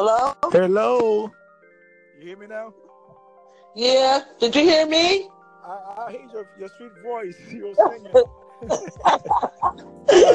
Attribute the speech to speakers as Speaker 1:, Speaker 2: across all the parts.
Speaker 1: Hello?
Speaker 2: Hello. You hear me now?
Speaker 1: Yeah. Did you hear me?
Speaker 2: I, I heard your, your sweet voice. You're singing. like,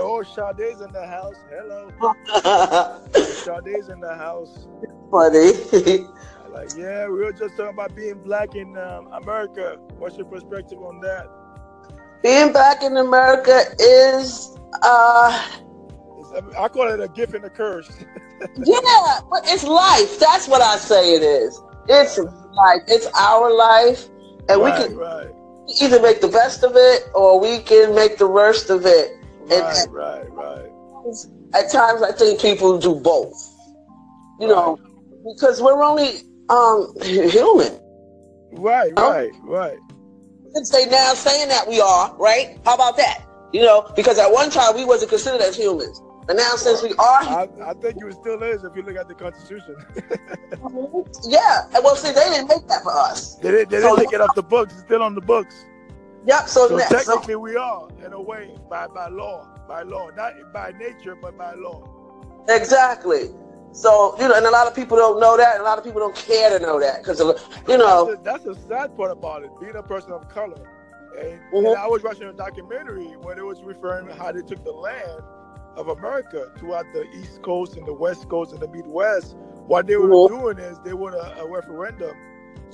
Speaker 2: oh, Sade's in the house. Hello. Sade's in the house.
Speaker 1: Funny.
Speaker 2: Like, yeah, we were just talking about being black in um, America. What's your perspective on that?
Speaker 1: Being black in America is uh
Speaker 2: I call it a gift and a curse.
Speaker 1: Yeah, but it's life. That's what I say it is. It's life. It's our life. And
Speaker 2: right,
Speaker 1: we can
Speaker 2: right,
Speaker 1: either make the best of it or we can make the worst of it. And
Speaker 2: right,
Speaker 1: at,
Speaker 2: right, right.
Speaker 1: at times I think people do both. You know, because we're only um human.
Speaker 2: Right, right, right.
Speaker 1: Since they now saying that we are, right? How about that? You know, because at one time we wasn't considered as humans. And now since we are
Speaker 2: I, I think you still is if you look at the Constitution.
Speaker 1: Yeah, and well, see, they didn't make that for us.
Speaker 2: they didn't, they didn't take it off the books. It's still on the books.
Speaker 1: Yep. So,
Speaker 2: So
Speaker 1: next, so
Speaker 2: technically, we are in a way by by law, by law, not by nature, but by law.
Speaker 1: exactly. So you know, and a lot of people don't know that, and a lot of people don't care to know that because you know,
Speaker 2: that's the, that's the sad part about it. Being a person of color, and,
Speaker 1: Mhm.
Speaker 2: and I was watching a documentary where it was referring to how they took the land of America throughout the East Coast and the West Coast and the Midwest. What they were
Speaker 1: Mhm.
Speaker 2: doing is they want a, a referendum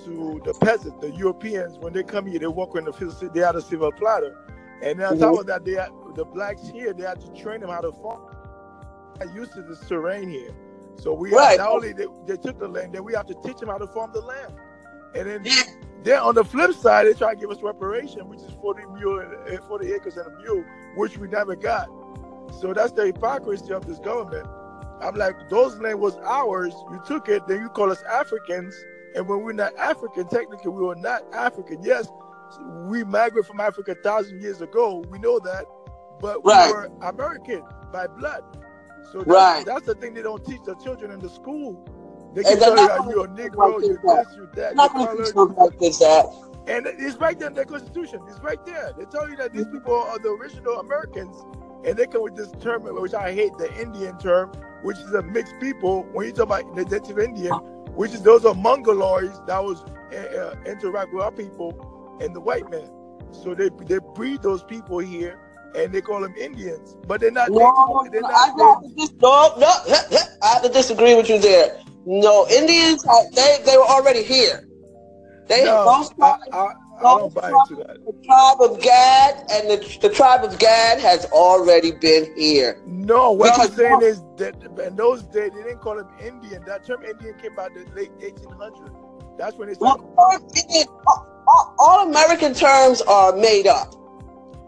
Speaker 2: to the peasants, the Europeans. When they come here, they walk in the field, they had a silver platter, and on top
Speaker 1: Mhm.
Speaker 2: of that, they had, the blacks here they had to train them how to farm. Not used to this terrain here, so we
Speaker 1: Right.
Speaker 2: not only they, they took the land, then we have to teach them how to farm the land, and then
Speaker 1: Yeah.
Speaker 2: then on the flip side, they try to give us reparation, which is 40 mule 40 acres and a mule, which we never got. So that's the hypocrisy of this government. I'm like, those land was ours. You took it, then you call us Africans. And when we're not African, technically we were not African. Yes, we migrated from Africa a thousand years ago. We know that, but we
Speaker 1: Right.
Speaker 2: were American by blood. So that's,
Speaker 1: Right.
Speaker 2: that's the thing they don't teach the children in the school. They can tell you that you're a Negro,
Speaker 1: like
Speaker 2: you're
Speaker 1: that.
Speaker 2: this, you're that,
Speaker 1: not
Speaker 2: you're
Speaker 1: going to something like this. That
Speaker 2: And it's right there in their constitution. It's right there. They tell you that these people are the original Americans, and they come with this term, which I hate, the Indian term, which is a mixed people. When you talk about the native Indian, which is those are mongoloids that was uh, interact with our people and the white man. So they they breed those people here, and they call them Indians, but they're not.
Speaker 1: no,
Speaker 2: native, they're
Speaker 1: no, I
Speaker 2: not.
Speaker 1: have to dis- no, no, I have to disagree with you there. No, Indians, they they were already here. They
Speaker 2: no, I, I, I don't buy into that.
Speaker 1: the tribe of Gad and the, the tribe of Gad has already been here.
Speaker 2: No, what I'm saying is that in those days they didn't call him Indian. That term Indian came out in the late 1800s. That's when they started.
Speaker 1: Well, all, all- all American terms are made up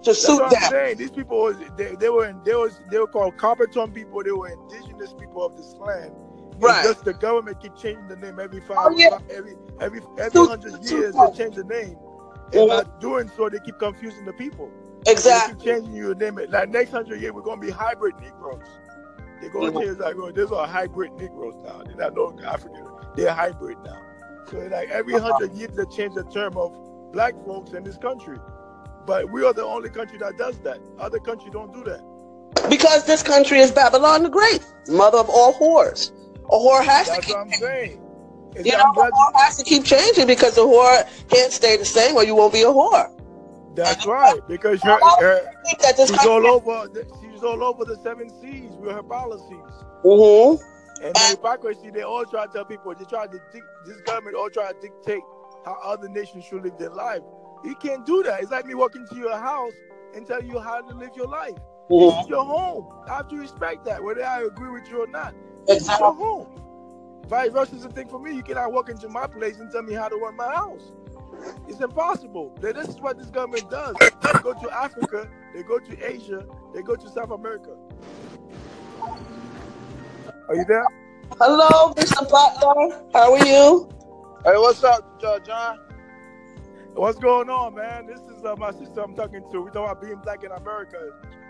Speaker 1: to
Speaker 2: That's
Speaker 1: suit them.
Speaker 2: saying. These people, was, they, they were in, they was they were called Copperton people. They were indigenous people of this land. It's
Speaker 1: Right.
Speaker 2: Just the government keep changing the name every oh, five,
Speaker 1: Oh, yeah.
Speaker 2: every every every
Speaker 1: Suit-
Speaker 2: hundred years.
Speaker 1: them.
Speaker 2: They change the name. And by doing so, they keep confusing the people. They
Speaker 1: Exactly.
Speaker 2: keep changing your name. Like next hundred years, we're gonna be hybrid Negroes. They're gonna
Speaker 1: Mhm.
Speaker 2: change like, oh, these are hybrid Negroes now. They're not no African. They're hybrid now. So like every hundred years, they change the term of black folks in this country. But we are the only country that does that. Other countries don't do that.
Speaker 1: Because this country is Babylon the Great, mother of all whores. A whore has to
Speaker 2: That's
Speaker 1: keep,
Speaker 2: what I'm saying.
Speaker 1: You know,
Speaker 2: glad
Speaker 1: whore has to keep changing because the whore can't stay the same or you won't be a whore.
Speaker 2: that's right because her, her
Speaker 1: I think that this
Speaker 2: she's all over. the- She's all over the seven seas with her policies.
Speaker 1: hmm
Speaker 2: And the hypocrisy, they all try to tell people, they try to, this government all try to dictate how other nations should live their life. You can't do that. It's like me walking to your house and tell you how to live your life.
Speaker 1: Mm-hmm.
Speaker 2: It's your home. I have to respect that, whether I agree with you or not. It's your home. Vice versa is the thing for me. You cannot walk into my place and tell me how to run my house. It's impossible. That- This is what this government does. They go to Africa, they go to Asia, they go to South America. Are you there?
Speaker 1: Hello, Mr. Butler. How are you?
Speaker 3: Hey, what's up, John?
Speaker 2: What's going on, man? This is uh, my sister I'm talking to. We talking about being black in America,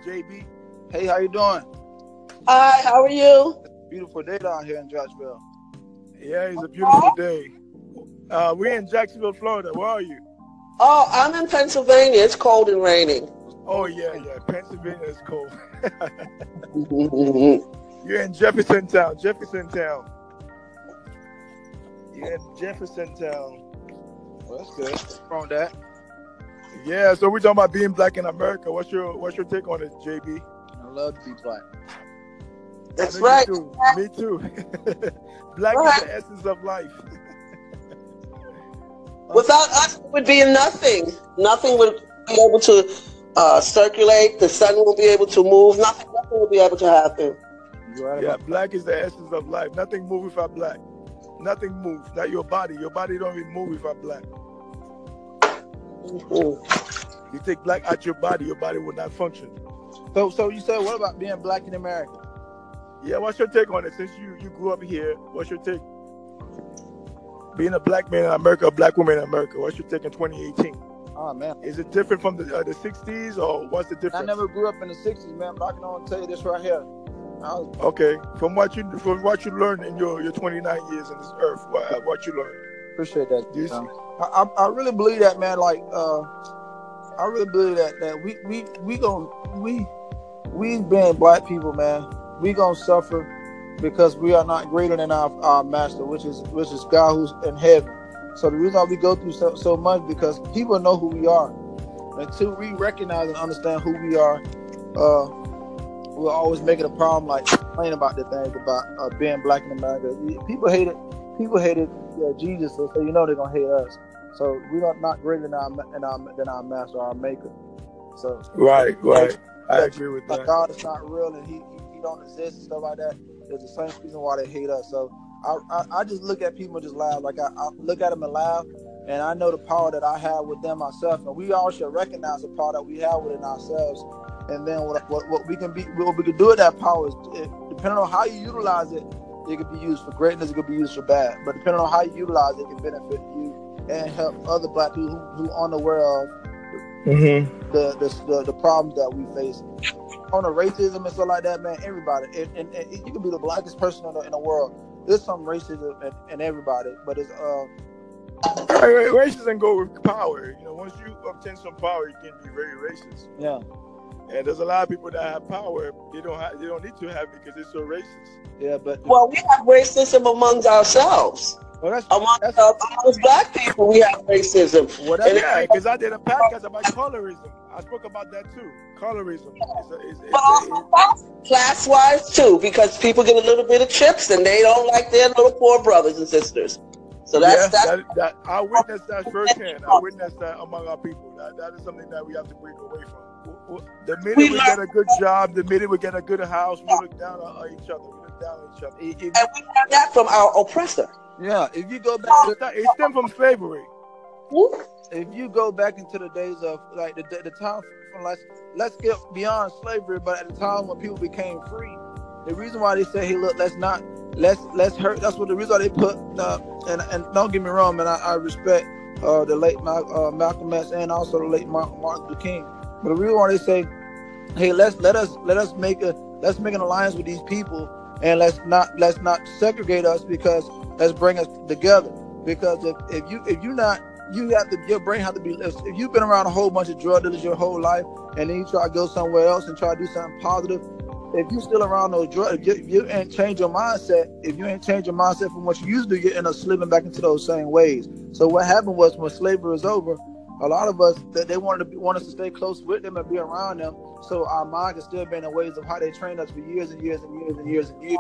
Speaker 2: JB.
Speaker 3: Hey, how you doing?
Speaker 1: Hi, how are you?
Speaker 3: Beautiful day down here in Georgeville.
Speaker 2: Yeah, it's a beautiful day. Uh, we're in Jacksonville, Florida. Where are you?
Speaker 1: Oh, I'm in Pennsylvania. It's cold and raining.
Speaker 2: Oh yeah, yeah. Pennsylvania is cold. You're in Jefferson Town, Jefferson Town. Yeah, Jefferson Town.
Speaker 3: Well, that's good. From that?
Speaker 2: Yeah, so we're talking about being black in America. What's your what's your take on it, JB?
Speaker 3: I love to be black.
Speaker 1: That's
Speaker 2: I
Speaker 1: right.
Speaker 2: Me too. Me too. black
Speaker 1: Right.
Speaker 2: is the essence of life.
Speaker 1: Without us, it would be nothing. Nothing would be able to uh, circulate. The sun won't be able to move. Nothing, nothing will be able to happen.
Speaker 3: Right
Speaker 2: Yeah, black is the essence of life. Nothing moves without black. Nothing moves. Not your body. Your body don't even move without black.
Speaker 1: Mhm.
Speaker 2: You take black out your body, your body will not function.
Speaker 3: So, so you said, what about being black in America?
Speaker 2: Yeah, what's your take on it? Since you you grew up here, what's your take? Being a black man in America, a black woman in America, what's your take in 2018?
Speaker 3: Oh man,
Speaker 2: Is it different from the uh, the 60s, or what's the difference?
Speaker 3: I never grew up in the '60s, man. But I can only tell you this right here. Was,
Speaker 2: Okay, from what you from what you learned in your, your 29 years on this earth, what, uh, what you learned?
Speaker 3: appreciate that.
Speaker 2: You
Speaker 3: John. I, I, really believe that, man. Like, uh, I really believe that that we we we gon' we we being black people, man. We gonna suffer because we are not greater than our, our master, which is which is God who's in heaven. So the reason why we go through so, so much because people know who we are. Until we recognize and understand who we are, uh, we'll always make it a problem, like complain about the things about uh, being black in America. People hate it. People hated uh, Jesus, so, you know they're gonna hate us. So we are not greater than our, than our than our master, our maker. So
Speaker 2: Right, right. I agree with that.
Speaker 3: God is not real and he, he don't exist and stuff like that. It's the same reason why they hate us. So I I, I just look at people and just laugh. Like I, I look at them and laugh, and I know the power that I have within myself, and we all should recognize the power that we have within ourselves. And then what what, what we can be what we can do with that power is it, depending on how you utilize it, it could be used for greatness, it could be used for bad. But depending on how you utilize it, it can benefit you and help other black people who, who aren't aware of
Speaker 2: Mm-hmm.
Speaker 3: the, the the the problems that we face on the racism and stuff like that, man. Everybody, and, and, and you can be the blackest person in the, in the world. There's some racism in, in everybody, but it's uh
Speaker 2: Right, right. Racism go with power. You know, once you obtain some power, you can be very racist.
Speaker 3: yeah
Speaker 2: And there's a lot of people that have power. They don't have. They don't need to have it because they're so racist.
Speaker 3: yeah, but
Speaker 1: Well, we have racism amongst ourselves.
Speaker 3: Well, that's
Speaker 1: Among,
Speaker 3: That's-
Speaker 1: uh, amongst black people, we have racism.
Speaker 3: well, that's,
Speaker 1: And
Speaker 2: Yeah, because I did a podcast about colorism. I spoke about that too. Colorism. Is, is
Speaker 1: But also class wise too, because people get a little bit of chips and they don't like their little poor brothers and sisters. So that's that's
Speaker 2: that, that, I witnessed that firsthand. I witnessed that among our people. That, that is something that we have to break away from. The minute
Speaker 1: We
Speaker 2: we, get a good job, the minute we get a good house, we look down on each other. We look down on each other. It, it,
Speaker 1: and we learned that from our oppressor.
Speaker 3: Yeah. If you go back, to,
Speaker 2: it stems from slavery.
Speaker 3: if you go back into the days of like the the time from let's let's get beyond slavery, but at the time when people became free, the reason why they say, hey, look, let's not let's let's hurt. That's what the reason why they put. Uh, and and don't get me wrong, man. I, I respect uh, the late Mal- uh, Malcolm X and also the late Mar- Martin Luther King. But the reason why they say, hey, let's let us let us make a let's make an alliance with these people, and let's not let's not segregate us because let's bring us together. Because if, if you if you not you have to your brain have to be if you've been around a whole bunch of drug dealers your whole life and then you try to go somewhere else and try to do something positive if you still around those drugs you, you ain't change your mindset. If you ain't change your mindset from what you used to you end up slipping back into those same ways. So what happened was when slavery was over a lot of us that they wanted to be, want us to stay close with them and be around them. So our mind can still be in the ways of how they trained us for years and years and years and years and years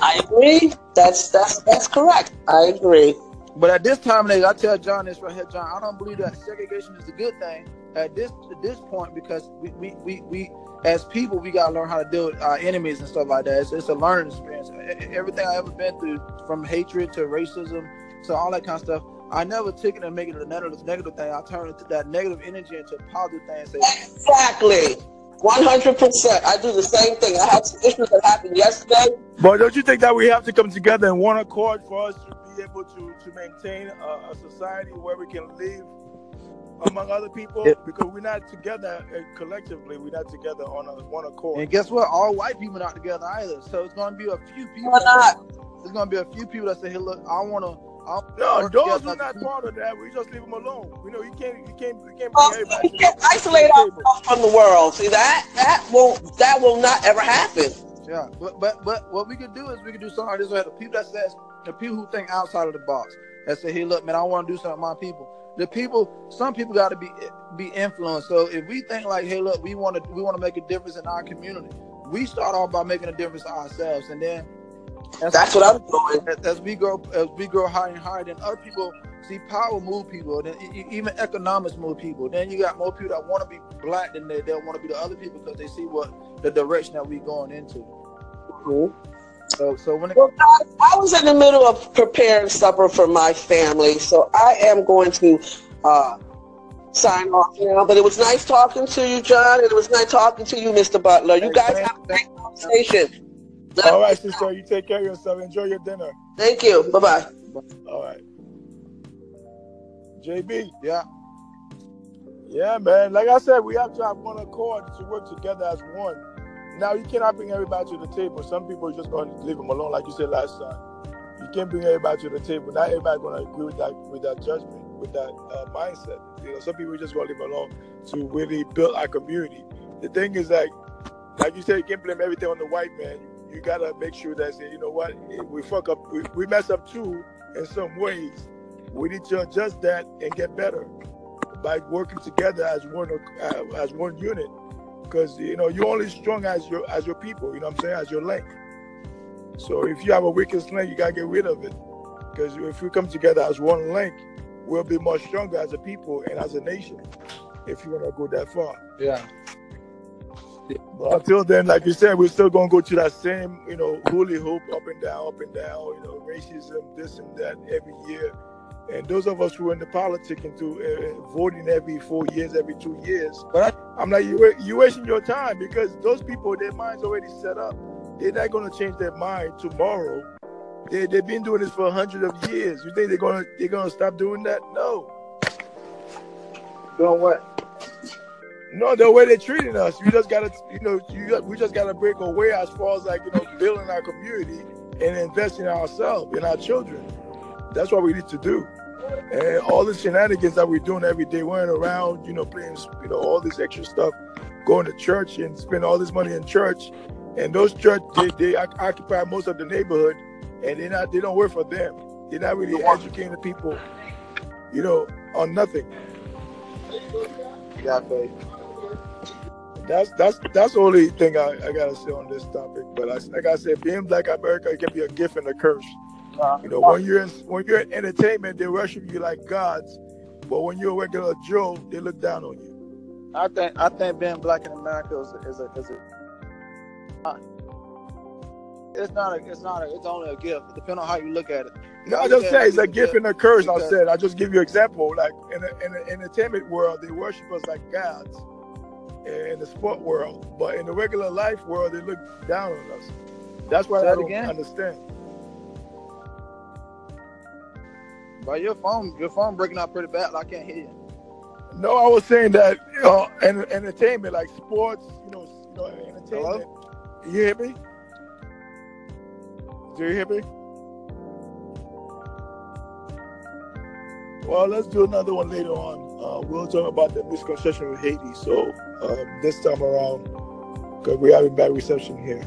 Speaker 1: I agree. That's that's that's correct. I agree.
Speaker 3: But at this time, I tell John this right here, John. I don't believe that segregation is a good thing at this at this point because we we, we, we as people we gotta learn how to deal with our enemies and stuff like that. It's, it's a learning experience. Everything I ever been through, from hatred to racism to all that kind of stuff, I never took it and make it a negative negative thing. I turned that negative energy into a positive thing say,
Speaker 1: Exactly. One hundred percent. I do the same thing. I had some issues that happened yesterday.
Speaker 2: But don't you think that we have to come together in one accord for us to be able to, to maintain a, a society where we can live among other people?
Speaker 3: Yeah.
Speaker 2: Because we're not together uh, collectively. We're not together on a, one accord.
Speaker 3: and guess what? All white people not together either. So it's gonna be a few people.
Speaker 1: Why not?
Speaker 3: There's gonna be a few people that say, "Hey, look, I wanna." I
Speaker 2: No,
Speaker 3: work
Speaker 2: those
Speaker 3: together
Speaker 2: who
Speaker 3: as a
Speaker 2: not part of that, we just leave them alone. You know, you can't, you can't, you can't bring
Speaker 1: Well,
Speaker 2: everybody.
Speaker 1: we can't
Speaker 2: the- to the
Speaker 1: isolate
Speaker 2: table.
Speaker 1: ourselves from the world. See that that won't that will not ever happen.
Speaker 3: Yeah, but but but what we could do is we could do something like this. Where the people that says the people who think outside of the box that say, "Hey, look, man, I want to do something with my people." The people, some people got to be be influenced. So if we think like, "Hey, look, we want to we want to make a difference in our community," we start off by making a difference to ourselves, and then
Speaker 1: as, that's what I'm doing.
Speaker 3: As, as we grow as we grow higher and higher, then other people see power move people. Then even economics move people. Then you got more people that want to be black than they, they want to be the other people because they see what the direction that we're going into.
Speaker 1: Mm-hmm.
Speaker 3: So, so when it-
Speaker 1: well, I was in the middle of preparing supper for my family, so I am going to uh, sign off now. But it was nice talking to you, John, and it was nice talking to you, Mr. Butler. You guys have a great conversation.
Speaker 2: All right, sister. You take care of yourself. Enjoy your dinner.
Speaker 1: Thank you. Bye bye.
Speaker 2: All right. JB.
Speaker 3: Yeah.
Speaker 2: Yeah, man. Like I said, we have to have one accord to work together as one. Now you cannot bring everybody to the table. Some people are just going to leave them alone, like you said last time. You can't bring everybody to the table. Not everybody going to agree with that with that judgment, with that uh, mindset. You know, some people just going to leave alone to really build our community. The thing is like, like you said, you can't blame everything on the white man. You gotta make sure that say, you know what, we fuck up, we, we mess up too in some ways. We need to adjust that and get better by working together as one uh, as one unit because you know you're only strong as your as your people. You know what I'm saying? As your link. So if you have a weakest link, you gotta get rid of it. Because if we come together as one link, we'll be much stronger as a people and as a nation. If you wanna go that far.
Speaker 3: Yeah.
Speaker 2: Until then, like you said, we're still gonna go to that same, you know, holy hoop up and down, up and down, you know, racism, this and that every year. And those of us who are in the politics and uh, voting every four years, every two years, but I, am like, you you wasting your time because those people, their minds already set up. They're not to change their mind tomorrow. They they've been doing this for a hundred of years. You think they're gonna they're gonna stop doing that? No.
Speaker 3: Doing what?
Speaker 2: No, the way they're treating us, we just gotta, you know, you, we just gotta break away as far as like you know, building our community and investing in ourselves, in our children. That's what we need to do. And all the shenanigans that we're doing every day, running around, you know, playing, you know, all this extra stuff, going to church and spend all this money in church. And those church, they, they occupy most of the neighborhood, and they not, they don't work for them. They're not really educating the people, you know, on nothing.
Speaker 3: Yeah, babe.
Speaker 2: That's that's that's the only thing I, I gotta say on this topic. But I, like I said, being Black America it can be a gift and a curse. Uh, you know, when you're in, when you're in entertainment, they worship you like gods, but when you're a regular Joe, they look down on you.
Speaker 3: I think I think being black in America is a, is a, is a it's not a it's not a it's only a gift. Depending on how you look at it.
Speaker 2: No, I just say it's a gift and a curse. I said I just give you an example. Like in the, in the entertainment world, they worship us like gods. In the sport world, but in the regular life world, they look down on us. That's what I don't again? understand.
Speaker 3: But your phone, your phone breaking up pretty bad. I can't hear you.
Speaker 2: No, I was saying that you know, entertainment, like sports, you know, you know, entertainment. Hello? You hear me? Do you hear me? Well, let's do another one later on. Uh, we'll talk about the misconception with Haiti. So um, this time around, because we're having bad reception here.